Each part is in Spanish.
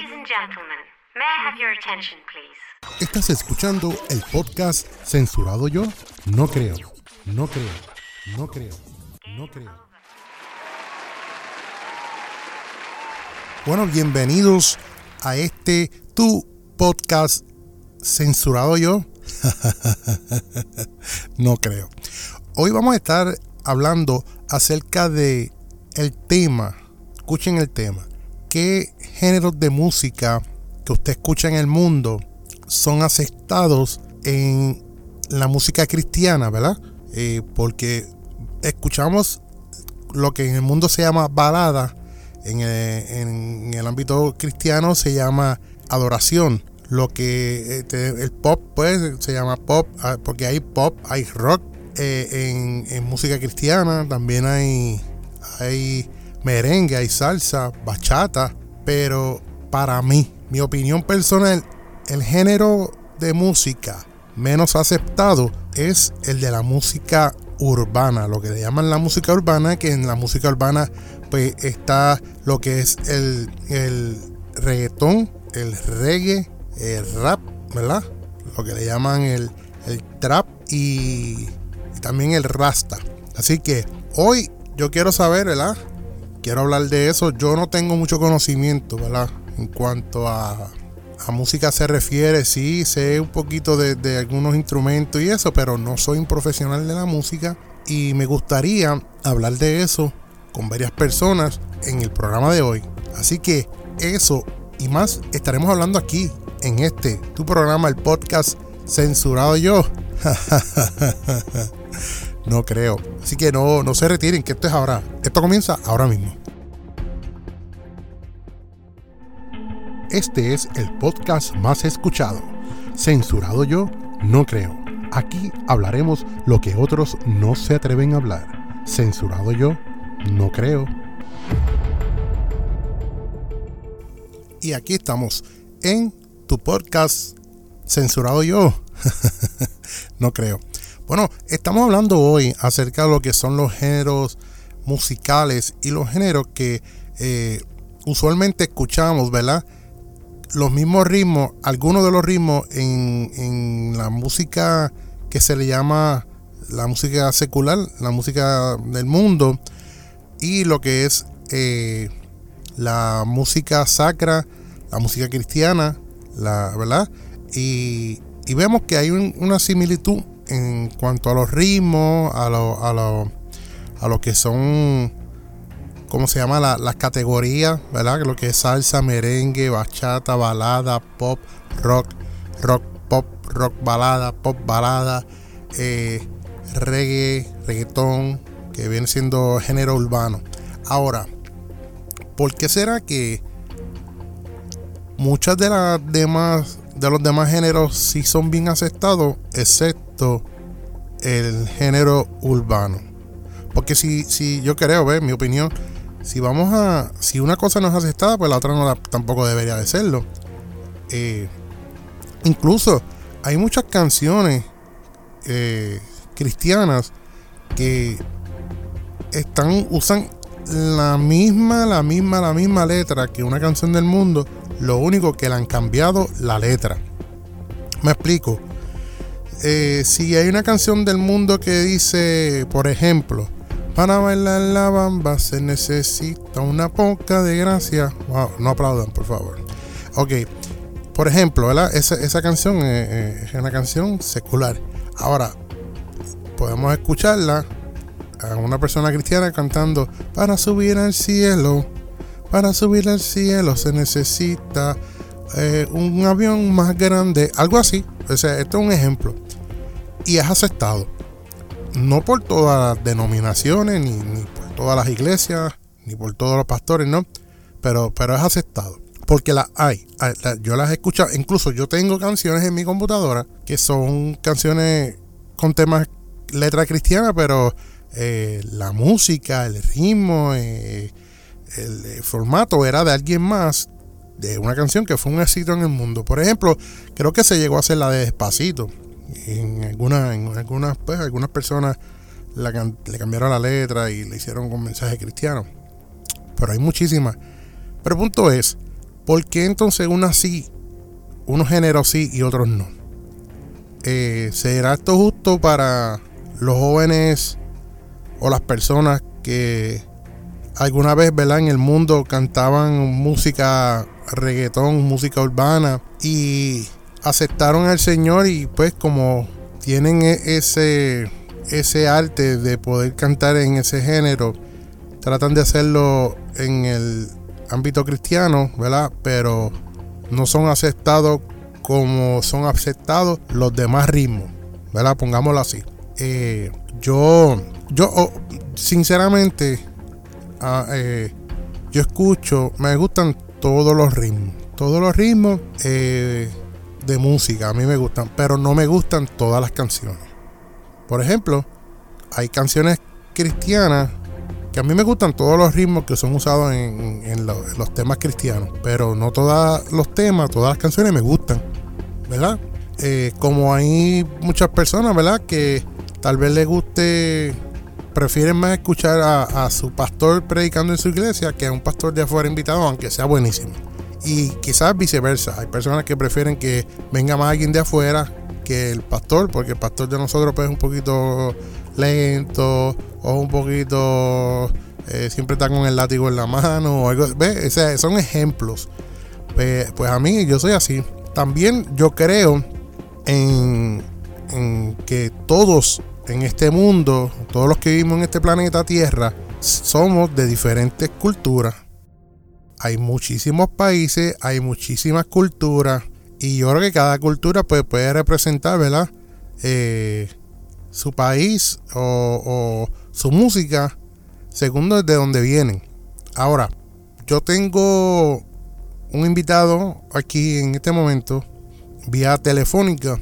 Ladies and gentlemen, may I have your attention, please? Estás escuchando el podcast Censurado Yo? No creo, no creo, no creo, no creo. Bueno, bienvenidos a este tu podcast Censurado Yo? no creo. Hoy vamos a estar hablando acerca de el tema. Escuchen el tema. ¿Qué géneros de música que usted escucha en el mundo son aceptados en la música cristiana, verdad? Eh, porque escuchamos lo que en el mundo se llama balada, en el, ámbito cristiano se llama adoración. Lo que este, el pop, pues, se llama pop, ah, porque hay pop, hay rock. Eh, en, en, música cristiana también hay, hay merengue, hay salsa, bachata. Pero para mí, mi opinión personal, el género de música menos aceptado es el de la música urbana, lo que le llaman la música urbana, que en la música urbana pues está lo que es el, el reggaetón, el reggae, el rap, ¿verdad? Lo que le llaman el, el trap y, y también el rasta. Así que hoy yo quiero saber, ¿verdad? Quiero hablar de eso. Yo no tengo mucho conocimiento, ¿verdad? En cuanto a, a música se refiere, sí, sé un poquito de, de, algunos instrumentos y eso, pero no soy un profesional de la música y me gustaría hablar de eso con varias personas en el programa de hoy. Así que eso y más estaremos hablando aquí en este, tu programa, el podcast censurado yo. no creo. Así que no, no se retiren, que esto es ahora. Esto comienza ahora mismo. Este es el podcast más escuchado. Censurado yo, no creo. Aquí hablaremos lo que otros no se atreven a hablar. Censurado yo, no creo. Y aquí estamos en tu podcast Censurado yo. no creo. Bueno, estamos hablando hoy acerca de lo que son los géneros musicales y los géneros que eh, usualmente escuchamos, ¿verdad? Los mismos ritmos, algunos de los ritmos en, en la música que se le llama la música secular, la música del mundo, y lo que es eh, la música sacra, la música cristiana, la verdad, y, y vemos que hay un, una similitud en cuanto a los ritmos, a lo, a lo, a lo que son, ¿cómo se llama? La, las categorías, ¿verdad? Lo que es salsa, merengue, bachata, balada, pop, rock, rock, pop, rock, balada, pop, balada, eh, reggae, reggaetón, que viene siendo género urbano. Ahora, ¿por qué será que muchas de las demás de los demás géneros sí son bien aceptados, excepto el género urbano? Porque si, si yo creo, ver, mi opinión, si vamos a. Si una cosa no es aceptada, pues la otra no la, tampoco debería de serlo. Eh, incluso hay muchas canciones eh, cristianas que están usan la misma, la misma, la misma letra que una canción del mundo, lo único que le han cambiado la letra. Me explico. Eh, si hay una canción del mundo que dice, por ejemplo, para bailar la bamba se necesita una poca de gracia. Wow, no aplaudan, por favor. Ok, por ejemplo. Esa, esa canción es, es una canción secular. Ahora, podemos escucharla a una persona cristiana cantando, para subir al cielo, para subir al cielo se necesita eh, un avión más grande, algo así. O sea, esto es un ejemplo. Y es aceptado. No por todas las denominaciones, ni, ni por todas las iglesias, ni por todos los pastores, no. Pero, pero es aceptado. Porque las hay. Yo las he escuchado. Incluso yo tengo canciones en mi computadora que son canciones con temas, letra cristiana, pero eh, la música, el ritmo, eh, el, formato era de alguien más, de una canción que fue un éxito en el mundo. Por ejemplo, creo que se llegó a hacer la de Despacito. En algunas, en algunas, pues, algunas personas le cambiaron la letra y le hicieron con mensaje cristiano. Pero hay muchísimas. Pero el punto es ¿por qué entonces unos sí, unos géneros sí y otros no? Eh, ¿Será esto justo para los jóvenes o las personas que alguna vez, ¿verdad? En el mundo cantaban música reggaetón, música urbana y aceptaron al Señor y pues como tienen e-, ese ese arte de poder cantar en ese género, tratan de hacerlo en el ámbito cristiano, ¿verdad? Pero no son aceptados como son aceptados los demás ritmos, ¿verdad? Pongámoslo así. Eh, yo, yo, oh, sinceramente, ah, eh, yo escucho, me gustan todos los ritmos, todos los ritmos eh, de música, a mí me gustan, pero no me gustan todas las canciones. Por ejemplo, hay canciones cristianas que a mí me gustan todos los ritmos que son usados en, los, temas cristianos, pero no todos los temas, todas las canciones me gustan, ¿verdad? Eh, como hay muchas personas, ¿verdad? Que tal vez les guste, prefieren más escuchar a, su pastor predicando en su iglesia que a un pastor de afuera invitado, aunque sea buenísimo. Y quizás viceversa, hay personas que prefieren que venga más alguien de afuera que el pastor, porque el pastor de nosotros pues, es un poquito lento o un poquito eh, siempre está con el látigo en la mano o algo. ¿Ves? son ejemplos. Pues, pues, a mí yo soy así. También yo creo en que todos en este mundo, todos los que vivimos en este planeta Tierra, somos de diferentes culturas. Hay muchísimos países, hay muchísimas culturas. Y yo creo que cada cultura pues, puede representar, ¿verdad? Eh, su país o, su música según de donde vienen. Ahora, yo tengo un invitado aquí en este momento vía telefónica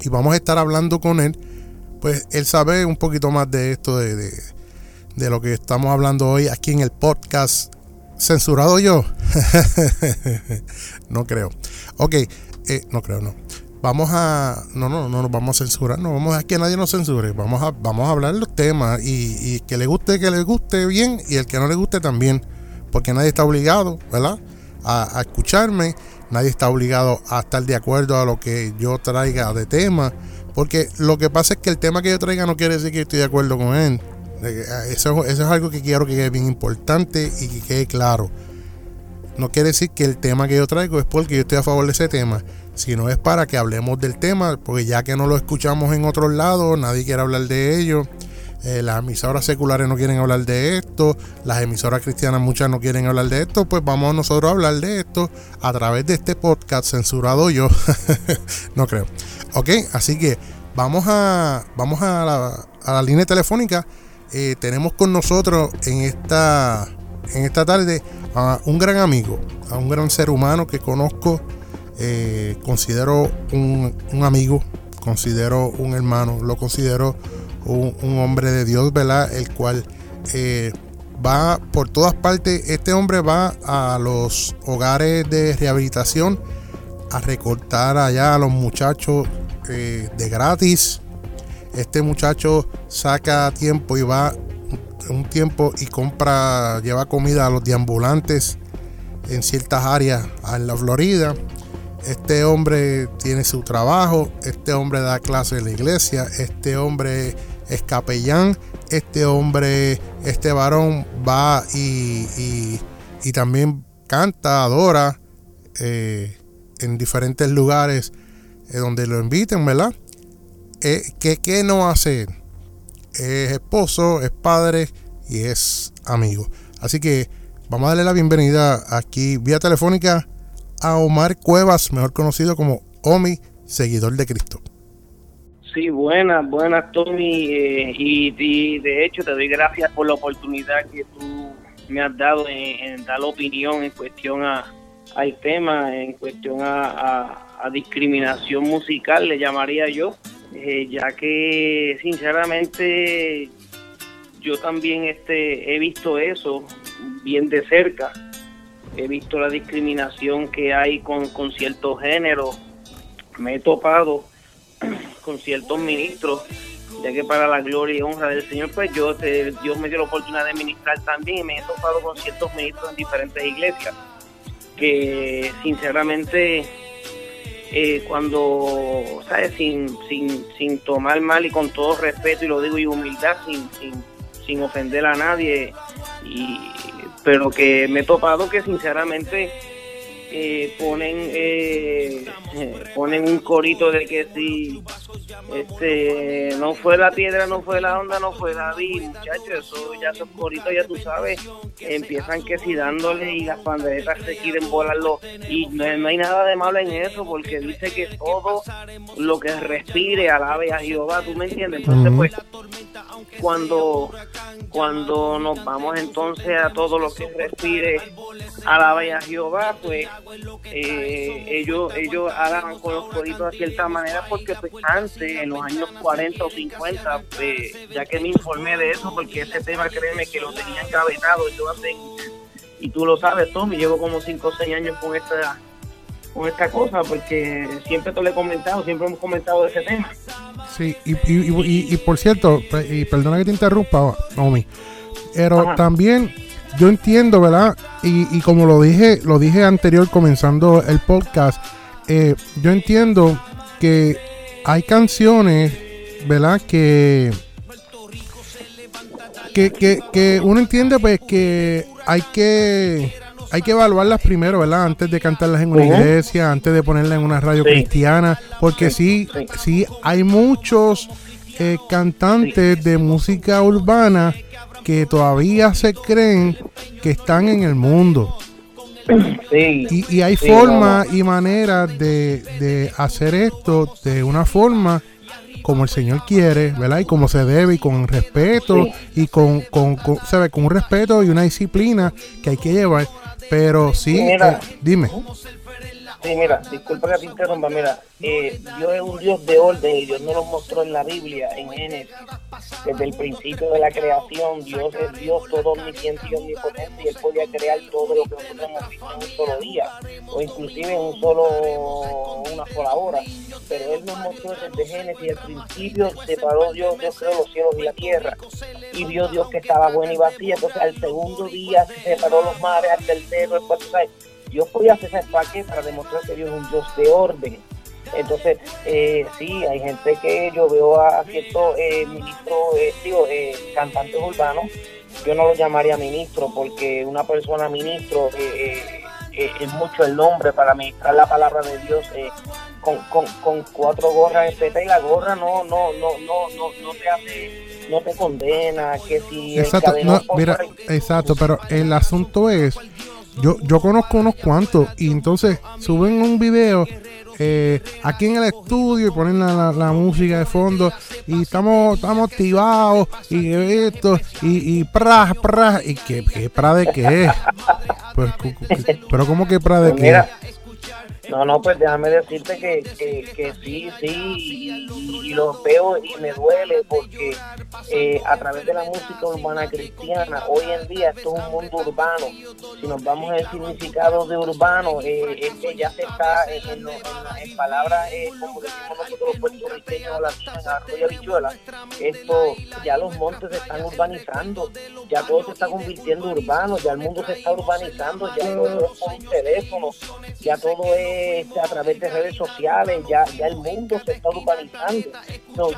y vamos a estar hablando con él. Pues él sabe un poquito más de esto, de, de, lo que estamos hablando hoy aquí en el podcast. ¿Censurado yo? no creo. Ok, eh, no creo, no vamos a. No, no, no nos vamos a censurar, no vamos a que nadie nos censure. Vamos a, vamos a hablar los temas y, que le guste, que le guste bien y el que no le guste también. Porque nadie está obligado, ¿verdad? A, escucharme. Nadie está obligado a estar de acuerdo a lo que yo traiga de tema. Porque lo que pasa es que el tema que yo traiga no quiere decir que estoy de acuerdo con él. Eso, eso es algo que quiero que quede bien importante y que quede claro. No quiere decir que el tema que yo traigo es porque yo estoy a favor de ese tema sino es para que hablemos del tema, porque ya que no lo escuchamos en otros lados, nadie quiere hablar de ello. Eh, las emisoras seculares no quieren hablar de esto, las emisoras cristianas muchas no quieren hablar de esto, pues vamos nosotros a hablar de esto a través de este podcast censurado yo. no creo. Ok, así que vamos a, vamos a, la, línea telefónica. Eh, tenemos con nosotros en esta, en esta tarde a un gran amigo, a un gran ser humano que conozco eh, considero un, amigo, considero un hermano, lo considero un, hombre de Dios, ¿verdad? El cual eh, va por todas partes. Este hombre va a los hogares de rehabilitación a recortar allá a los muchachos eh, de gratis. Este muchacho saca tiempo y va un tiempo y compra, lleva comida a los deambulantes en ciertas áreas en la Florida este hombre tiene su trabajo, este hombre da clases en la iglesia, este hombre es capellán, este hombre, este varón va y, también canta, adora eh, en diferentes lugares eh, donde lo inviten, ¿verdad? Eh, ¿qué, no hace? Es esposo, es padre y es amigo. Así que vamos a darle la bienvenida aquí vía telefónica a Omar Cuevas, mejor conocido como Omi, seguidor de Cristo. Sí, buenas, buenas Tommy, eh, y, de hecho te doy gracias por la oportunidad que tú me has dado en, dar opinión en cuestión a, al tema, en cuestión a, discriminación musical, le llamaría yo, eh, ya que sinceramente yo también este, he visto eso bien de cerca. He visto la discriminación que hay con, con ciertos géneros, me he topado con ciertos ministros, ya que para la gloria y honra del Señor, pues yo Dios me dio la oportunidad de ministrar también y me he topado con ciertos ministros en diferentes iglesias. que sinceramente eh, cuando, ¿sabes? Sin, sin, sin tomar mal y con todo respeto, y lo digo y humildad, sin, sin, sin ofender a nadie, y, pero que me he topado que sinceramente eh, ponen eh, ponen un corito de que si este no fue la piedra no fue la onda no fue David muchachos eso ya esos coritos ya tú sabes. Empiezan que si dándole y las panderetas se quieren volarlo y no, hay nada de malo en eso porque dice que todo lo que respire alabe a Jehová tú me entiendes entonces pues cuando cuando nos vamos entonces a todo lo que respire alabe a Jehová pues eh, ellos ellos hablan con los coditos de cierta manera porque pues antes, en los años 40 o 50, pues, ya que me informé de eso, porque ese tema créeme que lo tenía encabezado yo hace, y tú lo sabes Tommy, llevo como 5 o 6 años con esta con esta cosa, porque siempre te lo he comentado, siempre hemos comentado de ese tema. Sí, y, y, y, por cierto, y perdona que te interrumpa, Tommy, pero también yo entiendo, ¿verdad? Y, y, como lo dije, lo dije anterior comenzando el podcast, eh, yo entiendo que hay canciones, ¿verdad? Que, que, que, que uno entiende pues que hay que hay que evaluarlas primero, ¿verdad? Antes de cantarlas en una iglesia, antes de ponerlas en una radio cristiana, porque sí, sí, hay muchos eh, cantantes de música urbana que todavía se creen que están en el mundo. y, hay formas y maneras de, hacer esto de una forma como el Señor quiere, ¿verdad? Y como se debe y con respeto y con, con, con, con un respeto y una disciplina que hay que llevar. Pero sí, eh, dime. Sí, mira, disculpa que te interrumpa, mira, eh, Dios es un Dios de orden y Dios nos lo mostró en la Biblia, en Génesis, desde el principio de la creación, Dios es Dios todo omnisciente y omnipotente y Él podía crear todo lo que nosotros hemos visto en un solo día, o inclusive en un solo, una sola hora, pero Él nos mostró desde Génesis, al principio separó Dios, Dios creó los cielos y la tierra, y vio Dios que estaba buena y vacía, entonces al segundo día separó los mares, al tercero, después, ¿sabes? Dios podía hacer ese empaque para demostrar que Dios es un Dios de orden. Entonces, eh, sí, hay gente que yo veo a ciertos eh, ministros, eh, digo, eh, cantantes urbanos, yo no lo llamaría ministro porque una persona ministro es mucho el nombre para ministrar la palabra de Dios con, con, con, cuatro gorras de y la gorra no, no, no, no, no, no te hace, no te condena, que si... Exacto, no, mira, exacto, pero el asunto es yo, yo conozco unos cuantos y entonces suben un video eh, aquí en el estudio y ponen la, la, música de fondo y estamos, estamos activados y esto y, y pra, pra, y que, que pra de qué. Pues, pero como que pra de pues qué no, no, pues déjame decirte que, que, sí, sí, y, lo veo y me duele porque eh, a través de la música urbana cristiana, hoy en día esto es un mundo urbano. Si nos vamos al significado de urbano, eh, es que ya se está en, en, palabras, eh, como decimos nosotros los puertorriqueños, en arroyo bichuela, esto, ya los montes se están urbanizando, ya todo se está convirtiendo urbano, ya el mundo se está urbanizando, ya todo es un teléfono, ya todo es a través de redes sociales, ya, ya el mundo se está urbanizando.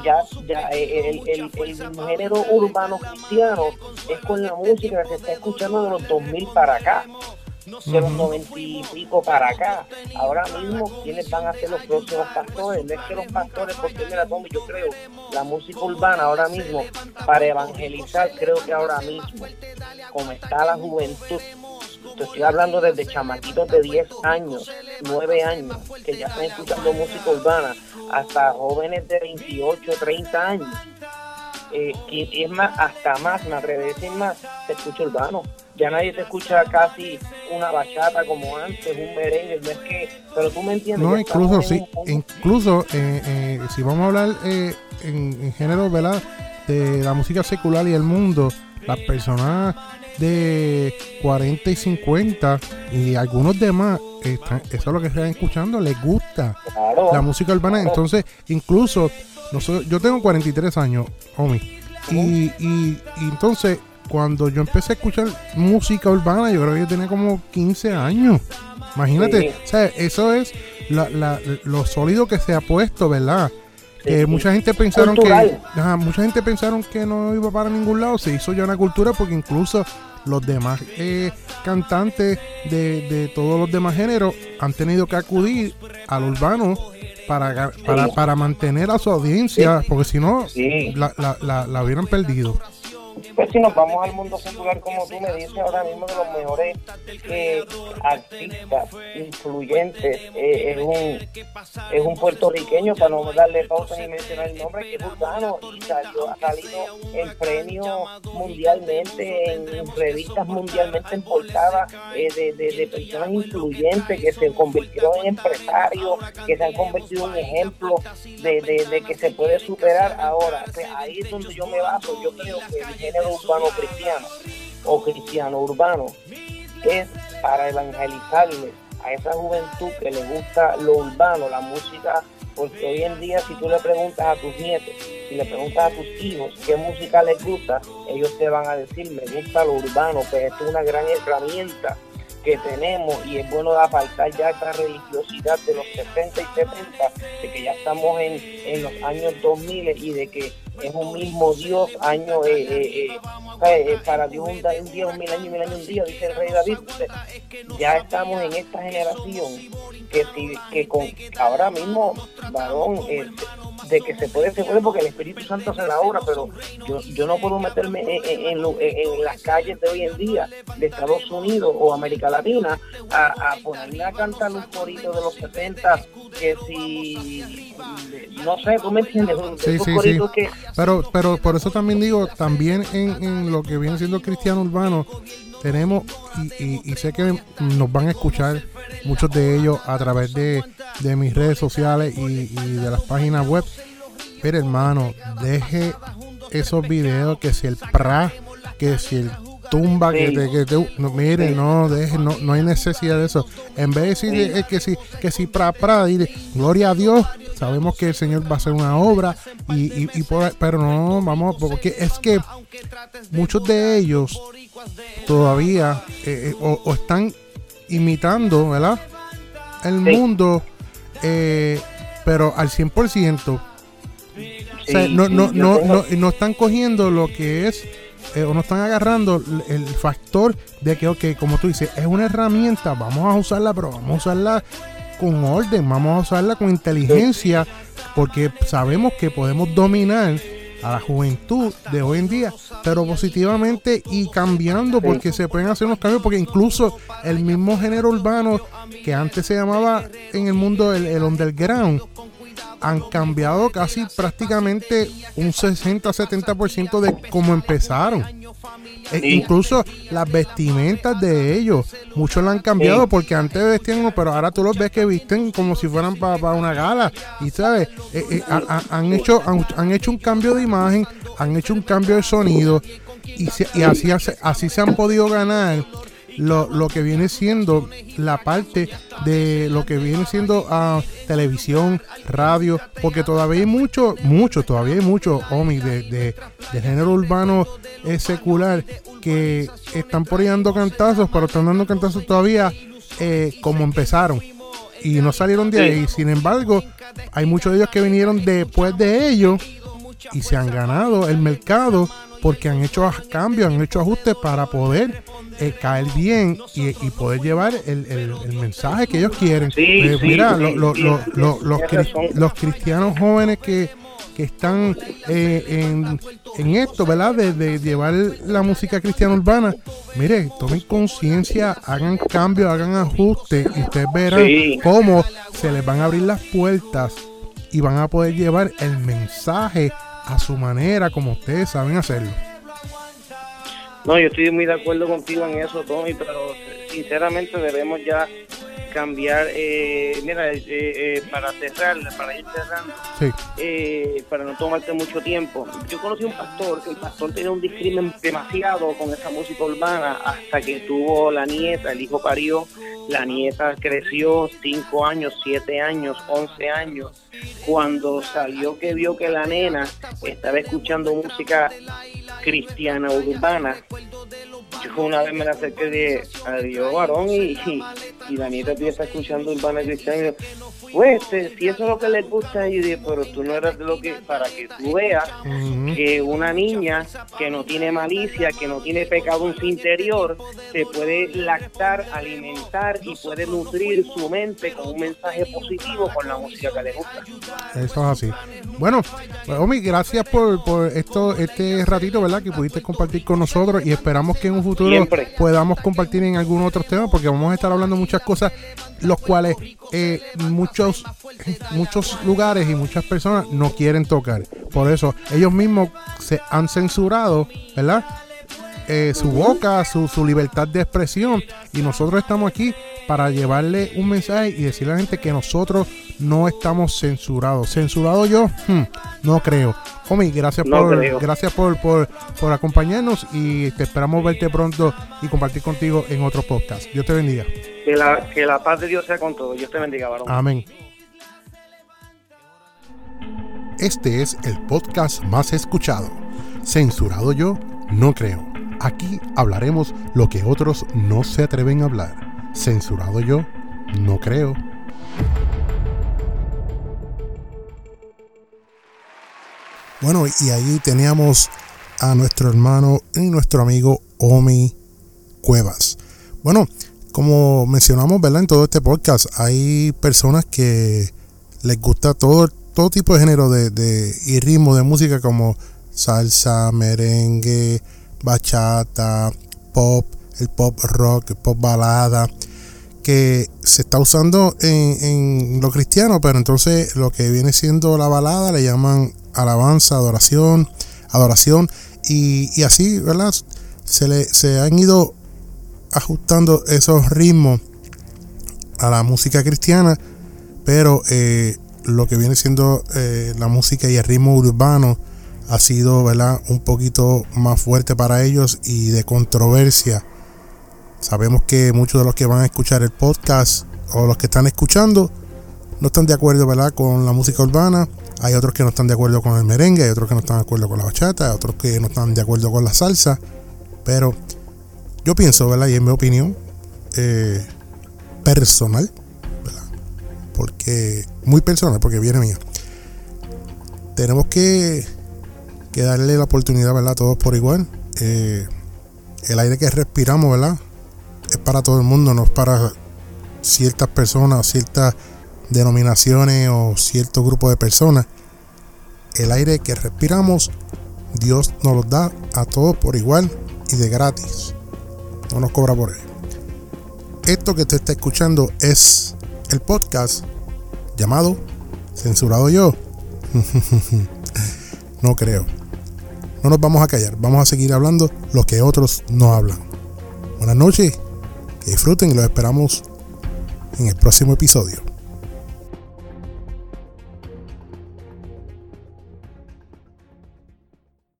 ya, ya eh, el, el, el, género urbano cristiano es con la música que se está escuchando de los 2000 para acá de los noventa y pico para acá. Ahora mismo, ¿quiénes van a ser los próximos pastores? No es que los pastores, porque mira, Tommy, yo creo, la música urbana ahora mismo, para evangelizar, creo que ahora mismo, como está la juventud, te estoy hablando desde chamaquitos de 10 años, 9 años, que ya están escuchando música urbana, hasta jóvenes de 28, 30 años. Eh, y es más, hasta más, me atrevo a decir más, se escucha urbano. Ya nadie te escucha casi una bachata como antes, un merengue, no es que, pero tú me entiendes. No, incluso sí, incluso eh, eh, si vamos a hablar en, en género, ¿verdad? De la música secular y el mundo, las personas de 40 y 50 y algunos demás, están, eso es lo que están escuchando, les gusta la música urbana. Entonces, incluso, yo tengo 43 años, homie, y, y, entonces cuando yo empecé a escuchar música urbana, yo creo que yo tenía como 15 años. Imagínate, o sea, eso es la, la, lo sólido que se ha puesto, ¿verdad? Que mucha gente pensaron que ajá, mucha gente pensaron que no iba para ningún lado, se hizo ya una cultura porque incluso los demás eh, cantantes de, de, todos los demás géneros han tenido que acudir al urbano para, para, para mantener a su audiencia, porque si no, la, la, la, la hubieran perdido. Pues si nos vamos al mundo secular, como tú me dices ahora mismo, de los mejores eh, artistas influyentes, eh, es, un, es un puertorriqueño, para no darle pausa ni mencionar el nombre, que es urbano y salió, ha salido en premios mundialmente, en revistas mundialmente en portadas eh, de, de, personas influyentes que se convirtieron en empresarios, que se han convertido en ejemplo de, de, que se puede superar ahora. Pues ahí es donde yo me baso, yo creo que género urbano cristiano o cristiano urbano es para evangelizarle a esa juventud que le gusta lo urbano, la música, porque hoy en día si tú le preguntas a tus nietos, si le preguntas a tus hijos qué música les gusta, ellos te van a decir, me gusta lo urbano, pues esto es una gran herramienta que tenemos y es bueno apartar ya esa religiosidad de los 60 y 70, de que ya estamos en, en los años 2000 y de que es un mismo Dios, año, eh, eh, eh, para Dios un, día, un mil años, mil años, un día, dice el rey David. ya estamos en esta generación que, si, que con ahora mismo, varón, de que se puede, se puede porque el Espíritu Santo hace la obra, pero yo, yo no puedo meterme en, en, las calles de hoy en día de Estados Unidos o América Latina a, a ponerme a cantar un corito de los 70 que si no sé, ¿cómo me entiendes? Sí, sí, sí. Que... Pero, pero por eso también digo, también en, lo que viene siendo cristiano urbano, tenemos, y, y, sé que nos van a escuchar muchos de ellos a través de, de mis redes sociales y, y, de las páginas web. Pero hermano, deje esos videos que si el pra, que si el tumba, que, te, que te, no, mire, no, deje, no, no hay necesidad de eso. En vez de decir que si, que si pra, pra, dile, gloria a Dios, sabemos que el Señor va a hacer una obra, y, y, pero no, vamos, porque es que muchos de ellos todavía eh, eh, o, están imitando, ¿verdad? El mundo, eh, pero al 100%. no, no, no, no, no están cogiendo lo que es o no están agarrando el factor de que, ok, como tú dices, es una herramienta, vamos a usarla, pero vamos a usarla con orden, vamos a usarla con inteligencia, porque sabemos que podemos dominar a la juventud de hoy en día, pero positivamente y cambiando, porque se pueden hacer unos cambios, porque incluso el mismo género urbano que antes se llamaba en el mundo el, el underground, han cambiado casi prácticamente un 60-70% de cómo empezaron. E incluso las vestimentas de ellos, muchos la han cambiado porque antes vestían, pero ahora tú los ves que visten como si fueran para una gala. Y sabes, eh, eh, han, hecho, han, hecho un cambio de imagen, han hecho un cambio de sonido y, y así, así se han podido ganar lo, lo que viene siendo la parte de lo que viene siendo uh, televisión, radio, porque todavía hay mucho, mucho, todavía hay mucho, Omi, de, de, género urbano eh, secular que están por ahí dando cantazos, pero están dando cantazos todavía eh, como empezaron y no salieron de ahí. Sin embargo, hay muchos de ellos que vinieron después de ellos y se han ganado el mercado porque han hecho cambios, han hecho ajustes para poder eh, caer bien y, poder llevar el, el, mensaje que ellos quieren. Eh, mira, los, cristianos jóvenes que, están eh, en, en, esto, ¿verdad? De, llevar la música cristiana urbana, mire, tomen conciencia, hagan cambios, hagan ajustes y ustedes verán cómo se les van a abrir las puertas y van a poder llevar el mensaje a su manera, como ustedes saben hacerlo. No, yo estoy muy de acuerdo contigo en eso, Tony, pero sinceramente debemos ya cambiar, eh, mira, eh, eh, para cerrar, para ir cerrando, para no tomarte mucho tiempo. Yo conocí un pastor, que el pastor tenía un discrimen demasiado con esa música urbana hasta que tuvo la nieta, el hijo parió, la nieta creció 5 años, 7 años, 11 años. Cuando salió que vio que la nena estaba escuchando música cristiana urbana, yo una vez me la acerqué de adiós varón y, y la nieta tía está escuchando Urbana Cristiana, pues este, si eso es lo que les gusta, y de, pero tú no eras de lo que, para que tú veas que una niña que no tiene malicia, que no tiene pecado en su interior, se puede lactar, alimentar y puede nutrir su mente con un mensaje positivo con la música que le gusta. Eso es así. Bueno, pues, Omi, gracias por, por esto, este ratito, ¿verdad? Que pudiste compartir con nosotros y esperamos que en un futuro podamos compartir en algún otro tema porque vamos a estar hablando muchas cosas los cuales eh, muchos muchos lugares y muchas personas no quieren tocar. Por eso ellos mismos se han censurado, ¿verdad? Eh, su boca, su, su libertad de expresión. Y nosotros estamos aquí para llevarle un mensaje y decirle a la gente que nosotros no estamos censurados. ¿Censurado yo? Hmm, no creo. Omi, gracias por gracias por, por, por, acompañarnos y te esperamos verte pronto y compartir contigo en otro podcast. Dios te bendiga. Que la, que la paz de Dios sea con todos. Dios te bendiga, varón. Amén. Este es el podcast más escuchado. ¿Censurado yo? No creo. Aquí hablaremos lo que otros no se atreven a hablar. ¿Censurado yo? No creo. Bueno, y ahí teníamos a nuestro hermano y nuestro amigo Omi Cuevas. Bueno, como mencionamos, ¿verdad? En todo este podcast hay personas que les gusta todo, todo tipo de género de, y ritmo de música como salsa, merengue, bachata, pop, el pop rock, el pop balada, que se está usando en, en lo cristiano, pero entonces lo que viene siendo la balada le llaman alabanza, adoración, adoración y, así, ¿verdad? Se, le, se han ido ajustando esos ritmos a la música cristiana, pero eh, lo que viene siendo eh, la música y el ritmo urbano ha sido ¿verdad? un poquito más fuerte para ellos y de controversia. Sabemos que muchos de los que van a escuchar el podcast o los que están escuchando no están de acuerdo ¿verdad? con la música urbana hay otros que no están de acuerdo con el merengue, hay otros que no están de acuerdo con la bachata, hay otros que no están de acuerdo con la salsa. Pero yo pienso, ¿verdad? Y en mi opinión eh, personal, ¿verdad? Porque, muy personal, porque viene mía. Tenemos que, que darle la oportunidad, ¿verdad? A todos por igual. Eh, el aire que respiramos, ¿verdad? Es para todo el mundo, no es para ciertas personas, ciertas denominaciones o cierto grupo de personas. El aire que respiramos, Dios nos lo da a todos por igual y de gratis. No nos cobra por él. Esto que te está escuchando es el podcast llamado Censurado Yo. no creo. No nos vamos a callar. Vamos a seguir hablando lo que otros no hablan. Buenas noches. Que disfruten y los esperamos en el próximo episodio.